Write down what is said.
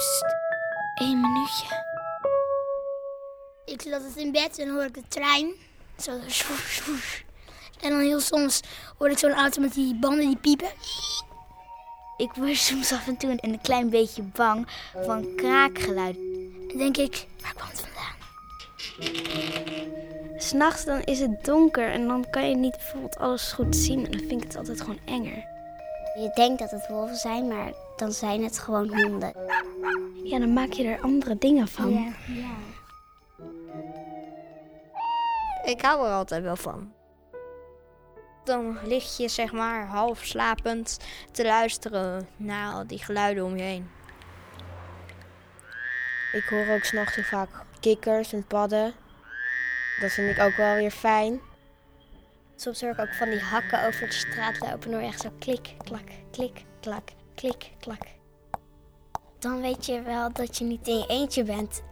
Psst, één minuutje. Ik zat het in bed en dan hoor ik de trein. Zo swoes, swoes. En dan heel soms hoor ik zo'n auto met die banden die piepen. Ik word soms af en toe een klein beetje bang van kraakgeluid. Dan denk ik, waar kwam het vandaan? S'nachts dan is het donker en dan kan je niet bijvoorbeeld alles goed zien. En dan vind ik het altijd gewoon enger. Je denkt dat het wolven zijn, maar dan zijn het gewoon honden. Ja, dan maak je er andere dingen van. Ja. ja. Ik hou er altijd wel van. Dan lig je zeg maar half slapend te luisteren naar al die geluiden om je heen. Ik hoor ook s'nachts heel vaak kikkers en padden. Dat vind ik ook wel weer fijn. Soms hoor ik ook van die hakken over de straat lopen. hoor je echt zo klik, klak, klik, klak, klik, klak. Dan weet je wel dat je niet in je eentje bent.